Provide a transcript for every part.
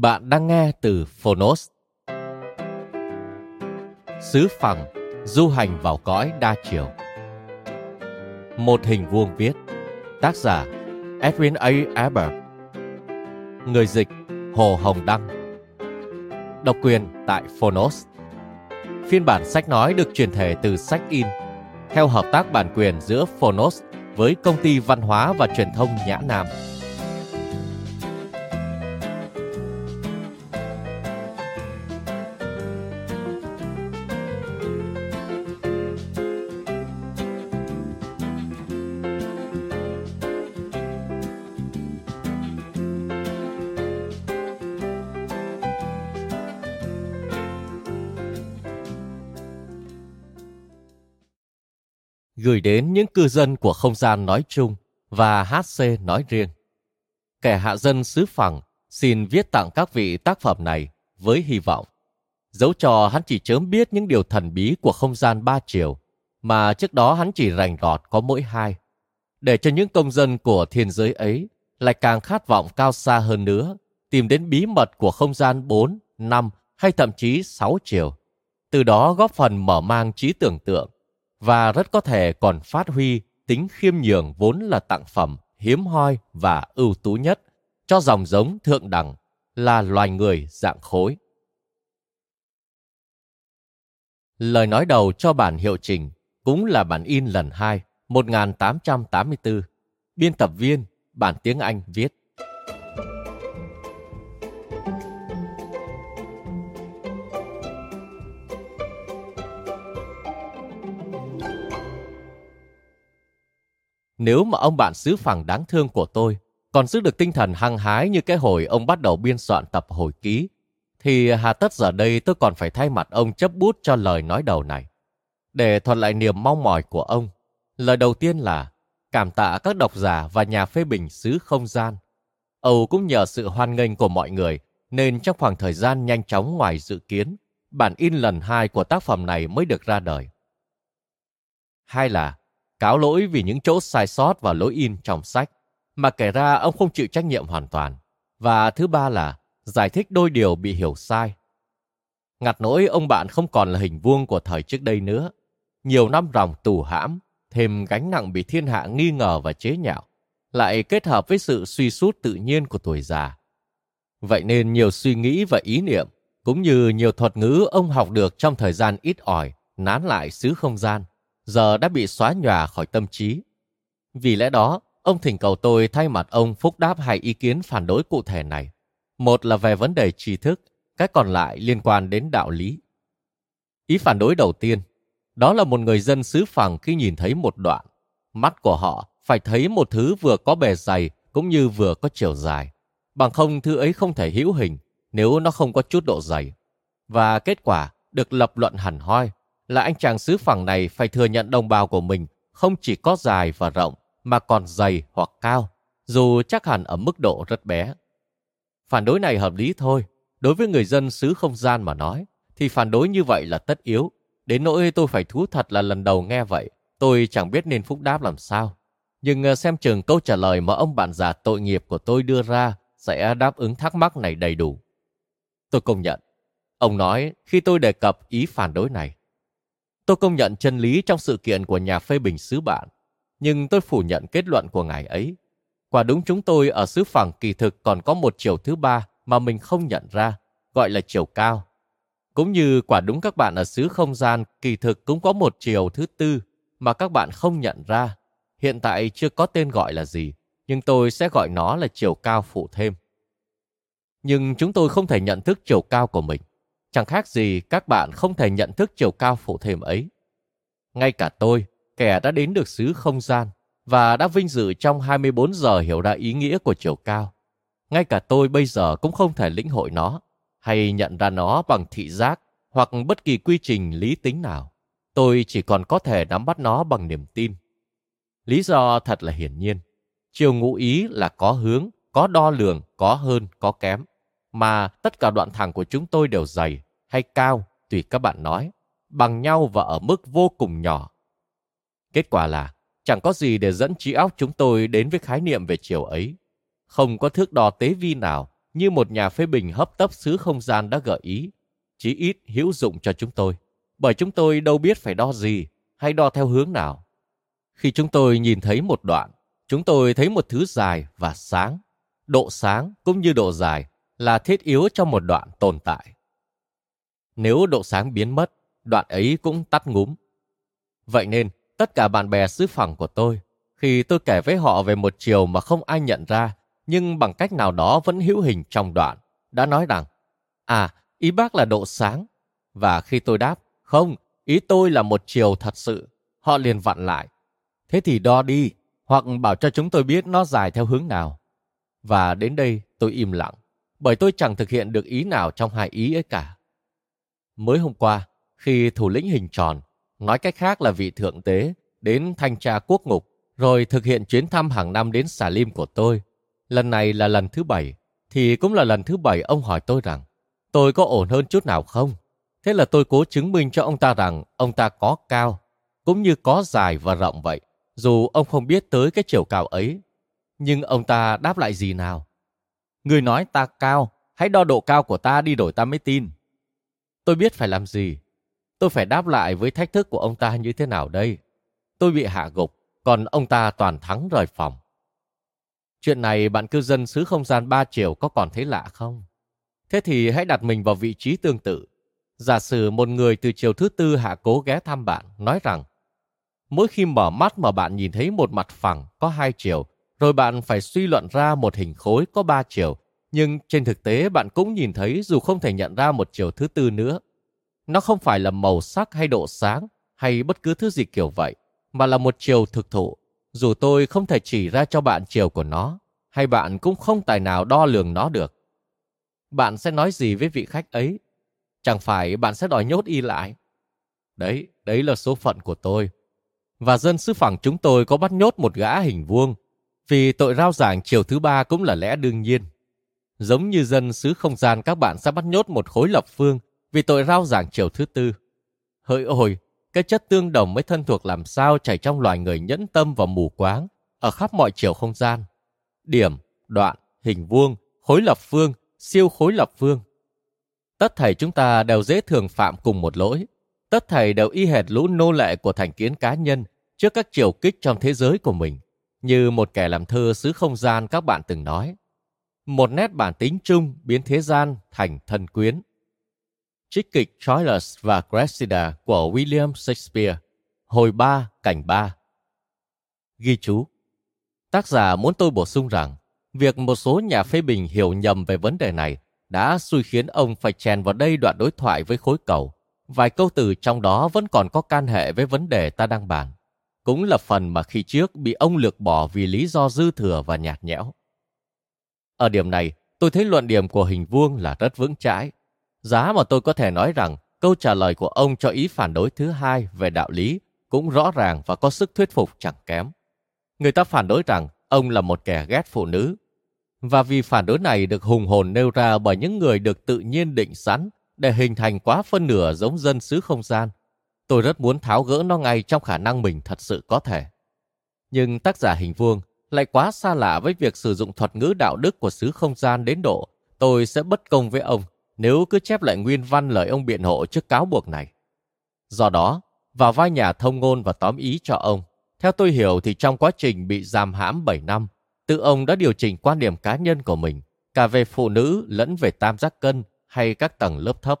Bạn đang nghe từ Phonos. Sứ phẳng, du hành vào cõi đa chiều. Một hình vuông viết. Tác giả Edwin A. Albert. Người dịch Hồ Hồng Đăng. Độc quyền tại Phonos. Phiên bản sách nói được truyền thể từ sách in, theo hợp tác bản quyền giữa Phonos với công ty văn hóa và truyền thông Nhã Nam. Gửi đến những cư dân của không gian nói chung và HC nói riêng. Kẻ hạ dân xứ phẳng xin viết tặng các vị tác phẩm này với hy vọng. Dẫu cho hắn chỉ chớm biết những điều thần bí của không gian ba chiều, mà trước đó hắn chỉ rành rọt có mỗi hai. Để cho những công dân của thiên giới ấy lại càng khát vọng cao xa hơn nữa, tìm đến bí mật của không gian 4, 5 hay thậm chí 6 chiều. Từ đó góp phần mở mang trí tưởng tượng và rất có thể còn phát huy tính khiêm nhường vốn là tặng phẩm hiếm hoi và ưu tú nhất cho dòng giống thượng đẳng là loài người dạng khối. Lời nói đầu cho bản hiệu trình cũng là bản in lần 2, 1884. Biên tập viên, bản tiếng Anh viết. Nếu mà ông bạn xứ phẳng đáng thương của tôi còn giữ được tinh thần hăng hái như cái hồi ông bắt đầu biên soạn tập hồi ký, thì hà tất giờ đây tôi còn phải thay mặt ông chấp bút cho lời nói đầu này. Để thuật lại niềm mong mỏi của ông, lời đầu tiên là cảm tạ các độc giả và nhà phê bình xứ không gian. Âu cũng nhờ sự hoan nghênh của mọi người nên trong khoảng thời gian nhanh chóng ngoài dự kiến, bản in lần hai của tác phẩm này mới được ra đời. Hai là cáo lỗi vì những chỗ sai sót và lỗi in trong sách, mà kể ra ông không chịu trách nhiệm hoàn toàn. Và thứ ba là giải thích đôi điều bị hiểu sai. Ngặt nỗi ông bạn không còn là hình vuông của thời trước đây nữa. Nhiều năm ròng tù hãm, thêm gánh nặng bị thiên hạ nghi ngờ và chế nhạo, lại kết hợp với sự suy sút tự nhiên của tuổi già. Vậy nên nhiều suy nghĩ và ý niệm, cũng như nhiều thuật ngữ ông học được trong thời gian ít ỏi, nán lại xứ không gian, giờ đã bị xóa nhòa khỏi tâm trí. Vì lẽ đó, ông thỉnh cầu tôi thay mặt ông phúc đáp hai ý kiến phản đối cụ thể này. Một là về vấn đề tri thức, cái còn lại liên quan đến đạo lý. Ý phản đối đầu tiên, đó là một người dân xứ phẳng khi nhìn thấy một đoạn, mắt của họ phải thấy một thứ vừa có bề dày cũng như vừa có chiều dài. Bằng không thứ ấy không thể hữu hình nếu nó không có chút độ dày. Và kết quả được lập luận hẳn hoi là anh chàng xứ phẳng này phải thừa nhận đồng bào của mình không chỉ có dài và rộng mà còn dày hoặc cao, dù chắc hẳn ở mức độ rất bé. Phản đối này hợp lý thôi, đối với người dân xứ không gian mà nói, thì phản đối như vậy là tất yếu. Đến nỗi tôi phải thú thật là lần đầu nghe vậy, tôi chẳng biết nên phúc đáp làm sao. Nhưng ờ, xem chừng câu trả lời mà ông bạn già tội nghiệp của tôi đưa ra sẽ đáp ứng thắc mắc này đầy đủ. Tôi công nhận. Ông nói khi tôi đề cập ý phản đối này, Tôi công nhận chân lý trong sự kiện của nhà phê bình xứ bạn, nhưng tôi phủ nhận kết luận của ngài ấy. Quả đúng chúng tôi ở xứ phẳng kỳ thực còn có một chiều thứ ba mà mình không nhận ra, gọi là chiều cao. Cũng như quả đúng các bạn ở xứ không gian kỳ thực cũng có một chiều thứ tư mà các bạn không nhận ra. Hiện tại chưa có tên gọi là gì, nhưng tôi sẽ gọi nó là chiều cao phụ thêm. Nhưng chúng tôi không thể nhận thức chiều cao của mình. Chẳng khác gì các bạn không thể nhận thức chiều cao phổ thềm ấy. Ngay cả tôi, kẻ đã đến được xứ không gian và đã vinh dự trong 24 giờ hiểu ra ý nghĩa của chiều cao. Ngay cả tôi bây giờ cũng không thể lĩnh hội nó hay nhận ra nó bằng thị giác hoặc bất kỳ quy trình lý tính nào. Tôi chỉ còn có thể nắm bắt nó bằng niềm tin. Lý do thật là hiển nhiên. Chiều ngụ ý là có hướng, có đo lường, có hơn, có kém. Mà tất cả đoạn thẳng của chúng tôi đều dày hay cao, tùy các bạn nói, bằng nhau và ở mức vô cùng nhỏ. Kết quả là chẳng có gì để dẫn trí óc chúng tôi đến với khái niệm về chiều ấy. Không có thước đo tế vi nào như một nhà phê bình hấp tấp xứ không gian đã gợi ý, chí ít hữu dụng cho chúng tôi, bởi chúng tôi đâu biết phải đo gì hay đo theo hướng nào. Khi chúng tôi nhìn thấy một đoạn, chúng tôi thấy một thứ dài và sáng. Độ sáng cũng như độ dài là thiết yếu cho một đoạn tồn tại. Nếu độ sáng biến mất, đoạn ấy cũng tắt ngúm. Vậy nên, tất cả bạn bè xứ phẳng của tôi, khi tôi kể với họ về một chiều mà không ai nhận ra, nhưng bằng cách nào đó vẫn hữu hình trong đoạn, đã nói rằng, à, ý bác là độ sáng. Và khi tôi đáp, không, ý tôi là một chiều thật sự, họ liền vặn lại. Thế thì đo đi, hoặc bảo cho chúng tôi biết nó dài theo hướng nào. Và đến đây tôi im lặng, bởi tôi chẳng thực hiện được ý nào trong hai ý ấy cả. Mới hôm qua, khi thủ lĩnh hình tròn, nói cách khác là vị thượng tế, đến thanh tra quốc ngục, rồi thực hiện chuyến thăm hàng năm đến xà lim của tôi, lần này là lần thứ bảy, thì cũng là lần thứ bảy ông hỏi tôi rằng, tôi có ổn hơn chút nào không? Thế là tôi cố chứng minh cho ông ta rằng ông ta có cao, cũng như có dài và rộng vậy, dù ông không biết tới cái chiều cao ấy. Nhưng ông ta đáp lại gì nào? Người nói ta cao, hãy đo độ cao của ta đi đổi ta mới tin. Tôi biết phải làm gì. Tôi phải đáp lại với thách thức của ông ta như thế nào đây? Tôi bị hạ gục, còn ông ta toàn thắng rời phòng. Chuyện này bạn cư dân xứ không gian ba chiều có còn thấy lạ không? Thế thì hãy đặt mình vào vị trí tương tự. Giả sử một người từ chiều thứ tư hạ cố ghé thăm bạn, nói rằng mỗi khi mở mắt mà bạn nhìn thấy một mặt phẳng có hai chiều, rồi bạn phải suy luận ra một hình khối có ba chiều, nhưng trên thực tế bạn cũng nhìn thấy dù không thể nhận ra một chiều thứ tư nữa. Nó không phải là màu sắc hay độ sáng hay bất cứ thứ gì kiểu vậy, mà là một chiều thực thụ. Dù tôi không thể chỉ ra cho bạn chiều của nó, hay bạn cũng không tài nào đo lường nó được. Bạn sẽ nói gì với vị khách ấy? Chẳng phải bạn sẽ đòi nhốt y lại? Đấy, đấy là số phận của tôi. Và dân sư phẳng chúng tôi có bắt nhốt một gã hình vuông, vì tội rao giảng chiều thứ ba cũng là lẽ đương nhiên. Giống như dân xứ không gian các bạn sẽ bắt nhốt một khối lập phương vì tội rao giảng chiều thứ tư. Hỡi ôi, cái chất tương đồng mới thân thuộc làm sao chảy trong loài người nhẫn tâm và mù quáng ở khắp mọi chiều không gian. Điểm, đoạn, hình vuông, khối lập phương, siêu khối lập phương. Tất thảy chúng ta đều dễ thường phạm cùng một lỗi. Tất thảy đều y hệt lũ nô lệ của thành kiến cá nhân trước các chiều kích trong thế giới của mình. Như một kẻ làm thơ xứ không gian các bạn từng nói. Một nét bản tính chung biến thế gian thành thân quyến. Trích kịch Troilus và Cressida của William Shakespeare, hồi 3, cảnh 3. Ghi chú Tác giả muốn tôi bổ sung rằng, việc một số nhà phê bình hiểu nhầm về vấn đề này đã xui khiến ông phải chèn vào đây đoạn đối thoại với khối cầu. Vài câu từ trong đó vẫn còn có can hệ với vấn đề ta đang bàn. Cũng là phần mà khi trước bị ông lược bỏ vì lý do dư thừa và nhạt nhẽo. Ở điểm này, tôi thấy luận điểm của hình vuông là rất vững chãi. Giá mà tôi có thể nói rằng câu trả lời của ông cho ý phản đối thứ hai về đạo lý cũng rõ ràng và có sức thuyết phục chẳng kém. Người ta phản đối rằng ông là một kẻ ghét phụ nữ. Và vì phản đối này được hùng hồn nêu ra bởi những người được tự nhiên định sẵn để hình thành quá phân nửa giống dân xứ không gian, tôi rất muốn tháo gỡ nó ngay trong khả năng mình thật sự có thể. Nhưng tác giả hình vuông lại quá xa lạ với việc sử dụng thuật ngữ đạo đức của xứ không gian đến độ tôi sẽ bất công với ông nếu cứ chép lại nguyên văn lời ông biện hộ trước cáo buộc này. Do đó, vào vai nhà thông ngôn và tóm ý cho ông. Theo tôi hiểu thì trong quá trình bị giam hãm 7 năm, tự ông đã điều chỉnh quan điểm cá nhân của mình, cả về phụ nữ lẫn về tam giác cân hay các tầng lớp thấp.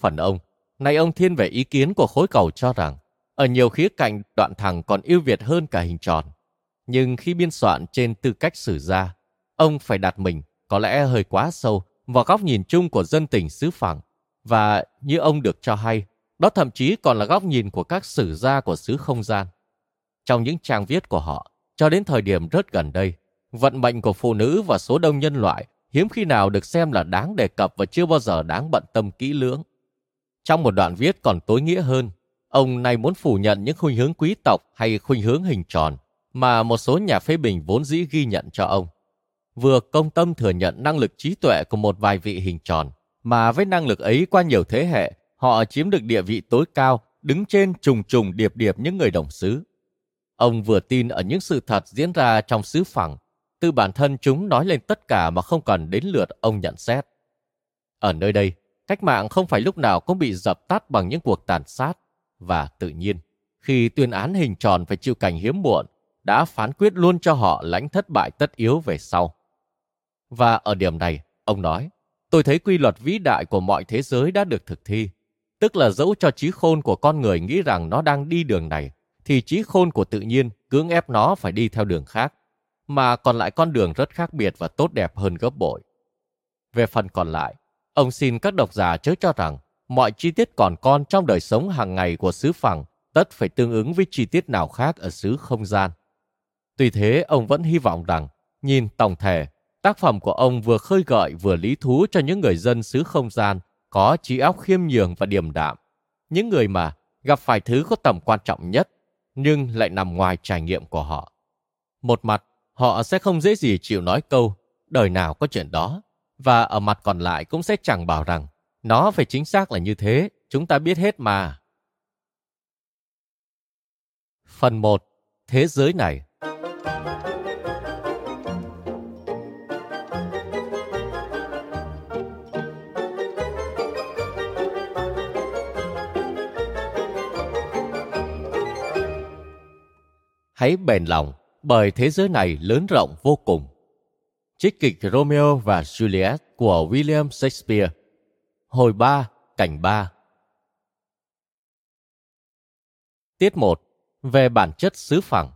Phần ông, nay ông thiên về ý kiến của khối cầu cho rằng, ở nhiều khía cạnh đoạn thẳng còn ưu việt hơn cả hình tròn. Nhưng khi biên soạn trên tư cách sử gia, ông phải đặt mình có lẽ hơi quá sâu vào góc nhìn chung của dân tình xứ phẳng. Và như ông được cho hay, đó thậm chí còn là góc nhìn của các sử gia của xứ không gian. Trong những trang viết của họ, cho đến thời điểm rất gần đây, vận mệnh của phụ nữ và số đông nhân loại hiếm khi nào được xem là đáng đề cập và chưa bao giờ đáng bận tâm kỹ lưỡng. Trong một đoạn viết còn tối nghĩa hơn, ông này muốn phủ nhận những khuynh hướng quý tộc hay khuynh hướng hình tròn mà một số nhà phê bình vốn dĩ ghi nhận cho ông. Vừa công tâm thừa nhận năng lực trí tuệ của một vài vị hình tròn, mà với năng lực ấy qua nhiều thế hệ, họ chiếm được địa vị tối cao, đứng trên trùng trùng điệp điệp những người đồng xứ. Ông vừa tin ở những sự thật diễn ra trong xứ phẳng, từ bản thân chúng nói lên tất cả mà không cần đến lượt ông nhận xét. Ở nơi đây, cách mạng không phải lúc nào cũng bị dập tắt bằng những cuộc tàn sát, và tự nhiên, khi tuyên án hình tròn phải chịu cảnh hiếm muộn, đã phán quyết luôn cho họ lãnh thất bại tất yếu về sau. Và ở điểm này, ông nói, tôi thấy quy luật vĩ đại của mọi thế giới đã được thực thi. Tức là dẫu cho trí khôn của con người nghĩ rằng nó đang đi đường này, thì trí khôn của tự nhiên cưỡng ép nó phải đi theo đường khác, mà còn lại con đường rất khác biệt và tốt đẹp hơn gấp bội. Về phần còn lại, ông xin các độc giả chớ cho rằng mọi chi tiết còn con trong đời sống hàng ngày của xứ phẳng tất phải tương ứng với chi tiết nào khác ở xứ không gian. Tuy thế, ông vẫn hy vọng rằng, nhìn tổng thể, tác phẩm của ông vừa khơi gợi vừa lý thú cho những người dân xứ không gian có trí óc khiêm nhường và điềm đạm. Những người mà gặp phải thứ có tầm quan trọng nhất, nhưng lại nằm ngoài trải nghiệm của họ. Một mặt, họ sẽ không dễ gì chịu nói câu, đời nào có chuyện đó, và ở mặt còn lại cũng sẽ chẳng bảo rằng, nó phải chính xác là như thế, chúng ta biết hết mà. Phần 1. Thế giới này hãy bền lòng bởi thế giới này lớn rộng vô cùng. Trích kịch Romeo và Juliet của William Shakespeare. Hồi 3, cảnh 3 Tiết 1 Về bản chất xứ phẳng.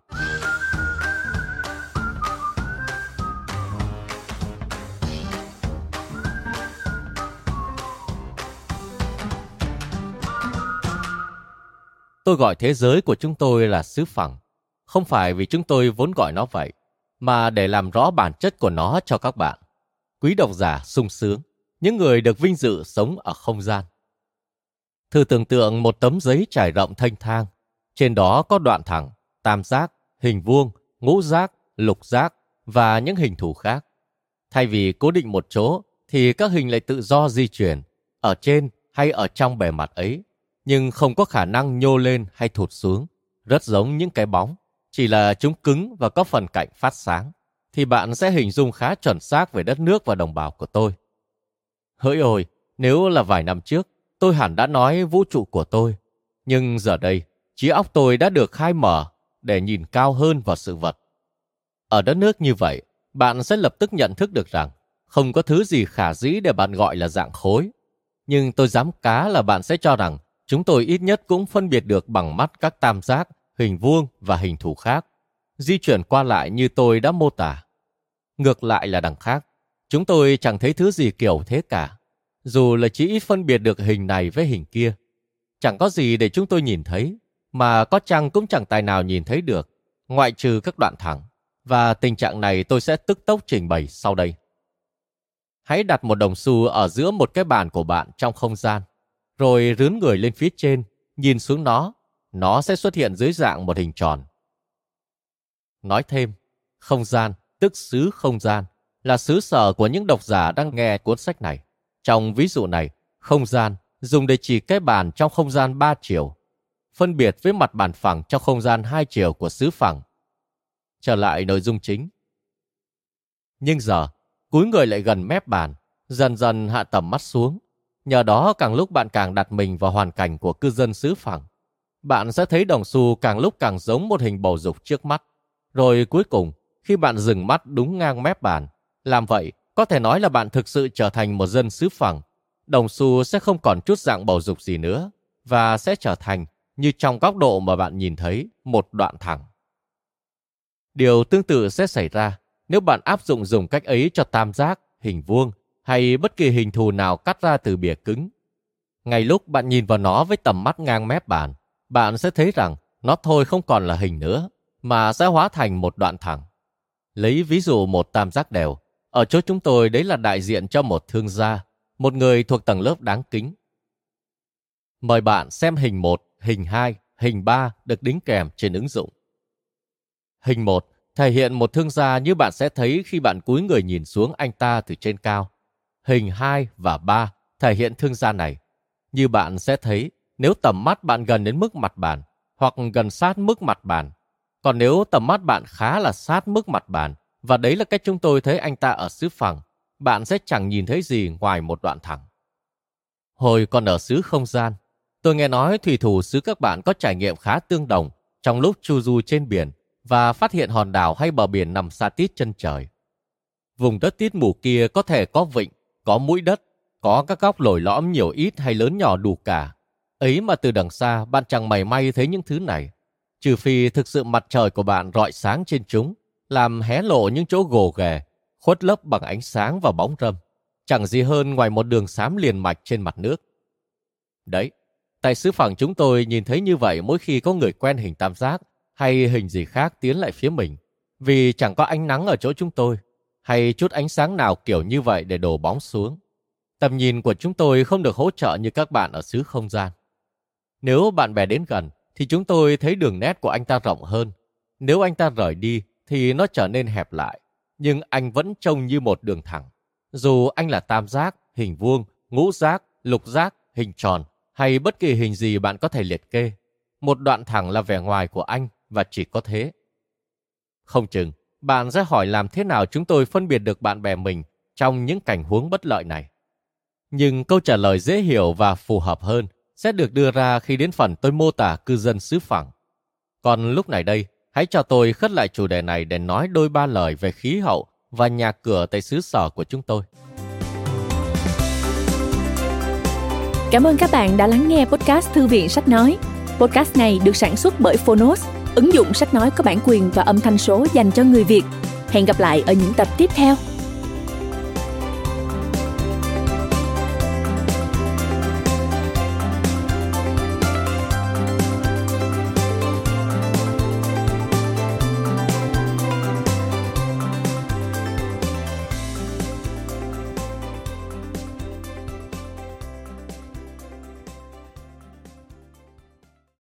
Tôi gọi thế giới của chúng tôi là xứ phẳng. Không phải vì chúng tôi vốn gọi nó vậy, mà để làm rõ bản chất của nó cho các bạn. Quý độc giả sung sướng, những người được vinh dự sống ở không gian. Thử tưởng tượng một tấm giấy trải rộng thanh thang, trên đó có đoạn thẳng, tam giác, hình vuông, ngũ giác, lục giác và những hình thù khác. Thay vì cố định một chỗ, thì các hình lại tự do di chuyển, ở trên hay ở trong bề mặt ấy, nhưng không có khả năng nhô lên hay thụt xuống, rất giống những cái bóng chỉ là chúng cứng và có phần cạnh phát sáng, thì bạn sẽ hình dung khá chuẩn xác về đất nước và đồng bào của tôi. Hỡi ôi, nếu là vài năm trước, tôi hẳn đã nói vũ trụ của tôi. Nhưng giờ đây, trí óc tôi đã được khai mở để nhìn cao hơn vào sự vật. Ở đất nước như vậy, bạn sẽ lập tức nhận thức được rằng không có thứ gì khả dĩ để bạn gọi là dạng khối. Nhưng tôi dám cá là bạn sẽ cho rằng chúng tôi ít nhất cũng phân biệt được bằng mắt các tam giác hình vuông và hình thù khác, di chuyển qua lại như tôi đã mô tả. Ngược lại là đằng khác, chúng tôi chẳng thấy thứ gì kiểu thế cả, dù là chỉ ít phân biệt được hình này với hình kia. Chẳng có gì để chúng tôi nhìn thấy, mà có chăng cũng chẳng tài nào nhìn thấy được, ngoại trừ các đoạn thẳng. Và tình trạng này tôi sẽ tức tốc trình bày sau đây. Hãy đặt một đồng xu ở giữa một cái bàn của bạn trong không gian, rồi rướn người lên phía trên, nhìn xuống nó nó sẽ xuất hiện dưới dạng một hình tròn. Nói thêm, không gian, tức xứ không gian, là xứ sở của những độc giả đang nghe cuốn sách này. Trong ví dụ này, không gian dùng để chỉ cái bàn trong không gian ba chiều, phân biệt với mặt bàn phẳng trong không gian hai chiều của xứ phẳng. Trở lại nội dung chính. Nhưng giờ, cúi người lại gần mép bàn, dần dần hạ tầm mắt xuống. Nhờ đó càng lúc bạn càng đặt mình vào hoàn cảnh của cư dân xứ phẳng bạn sẽ thấy đồng xu càng lúc càng giống một hình bầu dục trước mắt. Rồi cuối cùng, khi bạn dừng mắt đúng ngang mép bàn, làm vậy có thể nói là bạn thực sự trở thành một dân xứ phẳng. Đồng xu sẽ không còn chút dạng bầu dục gì nữa và sẽ trở thành như trong góc độ mà bạn nhìn thấy một đoạn thẳng. Điều tương tự sẽ xảy ra nếu bạn áp dụng dùng cách ấy cho tam giác, hình vuông hay bất kỳ hình thù nào cắt ra từ bìa cứng. Ngay lúc bạn nhìn vào nó với tầm mắt ngang mép bàn, bạn sẽ thấy rằng nó thôi không còn là hình nữa, mà sẽ hóa thành một đoạn thẳng. Lấy ví dụ một tam giác đều, ở chỗ chúng tôi đấy là đại diện cho một thương gia, một người thuộc tầng lớp đáng kính. Mời bạn xem hình 1, hình 2, hình 3 được đính kèm trên ứng dụng. Hình 1 thể hiện một thương gia như bạn sẽ thấy khi bạn cúi người nhìn xuống anh ta từ trên cao. Hình 2 và 3 thể hiện thương gia này. Như bạn sẽ thấy nếu tầm mắt bạn gần đến mức mặt bàn hoặc gần sát mức mặt bàn. Còn nếu tầm mắt bạn khá là sát mức mặt bàn và đấy là cách chúng tôi thấy anh ta ở xứ phẳng, bạn sẽ chẳng nhìn thấy gì ngoài một đoạn thẳng. Hồi còn ở xứ không gian, tôi nghe nói thủy thủ xứ các bạn có trải nghiệm khá tương đồng trong lúc chu du trên biển và phát hiện hòn đảo hay bờ biển nằm xa tít chân trời. Vùng đất tít mù kia có thể có vịnh, có mũi đất, có các góc lồi lõm nhiều ít hay lớn nhỏ đủ cả. Ấy mà từ đằng xa bạn chẳng mảy may thấy những thứ này. Trừ phi thực sự mặt trời của bạn rọi sáng trên chúng, làm hé lộ những chỗ gồ ghề, khuất lấp bằng ánh sáng và bóng râm. Chẳng gì hơn ngoài một đường xám liền mạch trên mặt nước. Đấy, tại sứ phẳng chúng tôi nhìn thấy như vậy mỗi khi có người quen hình tam giác hay hình gì khác tiến lại phía mình, vì chẳng có ánh nắng ở chỗ chúng tôi, hay chút ánh sáng nào kiểu như vậy để đổ bóng xuống. Tầm nhìn của chúng tôi không được hỗ trợ như các bạn ở xứ không gian. Nếu bạn bè đến gần, thì chúng tôi thấy đường nét của anh ta rộng hơn. Nếu anh ta rời đi, thì nó trở nên hẹp lại. Nhưng anh vẫn trông như một đường thẳng. Dù anh là tam giác, hình vuông, ngũ giác, lục giác, hình tròn, hay bất kỳ hình gì bạn có thể liệt kê. Một đoạn thẳng là vẻ ngoài của anh và chỉ có thế. Không chừng, bạn sẽ hỏi làm thế nào chúng tôi phân biệt được bạn bè mình trong những cảnh huống bất lợi này. Nhưng câu trả lời dễ hiểu và phù hợp hơn sẽ được đưa ra khi đến phần tôi mô tả cư dân xứ phẳng. Còn lúc này đây, hãy cho tôi khất lại chủ đề này để nói đôi ba lời về khí hậu và nhà cửa tại xứ sở của chúng tôi. Cảm ơn các bạn đã lắng nghe podcast Thư viện Sách Nói. Podcast này được sản xuất bởi Phonos, ứng dụng sách nói có bản quyền và âm thanh số dành cho người Việt. Hẹn gặp lại ở những tập tiếp theo.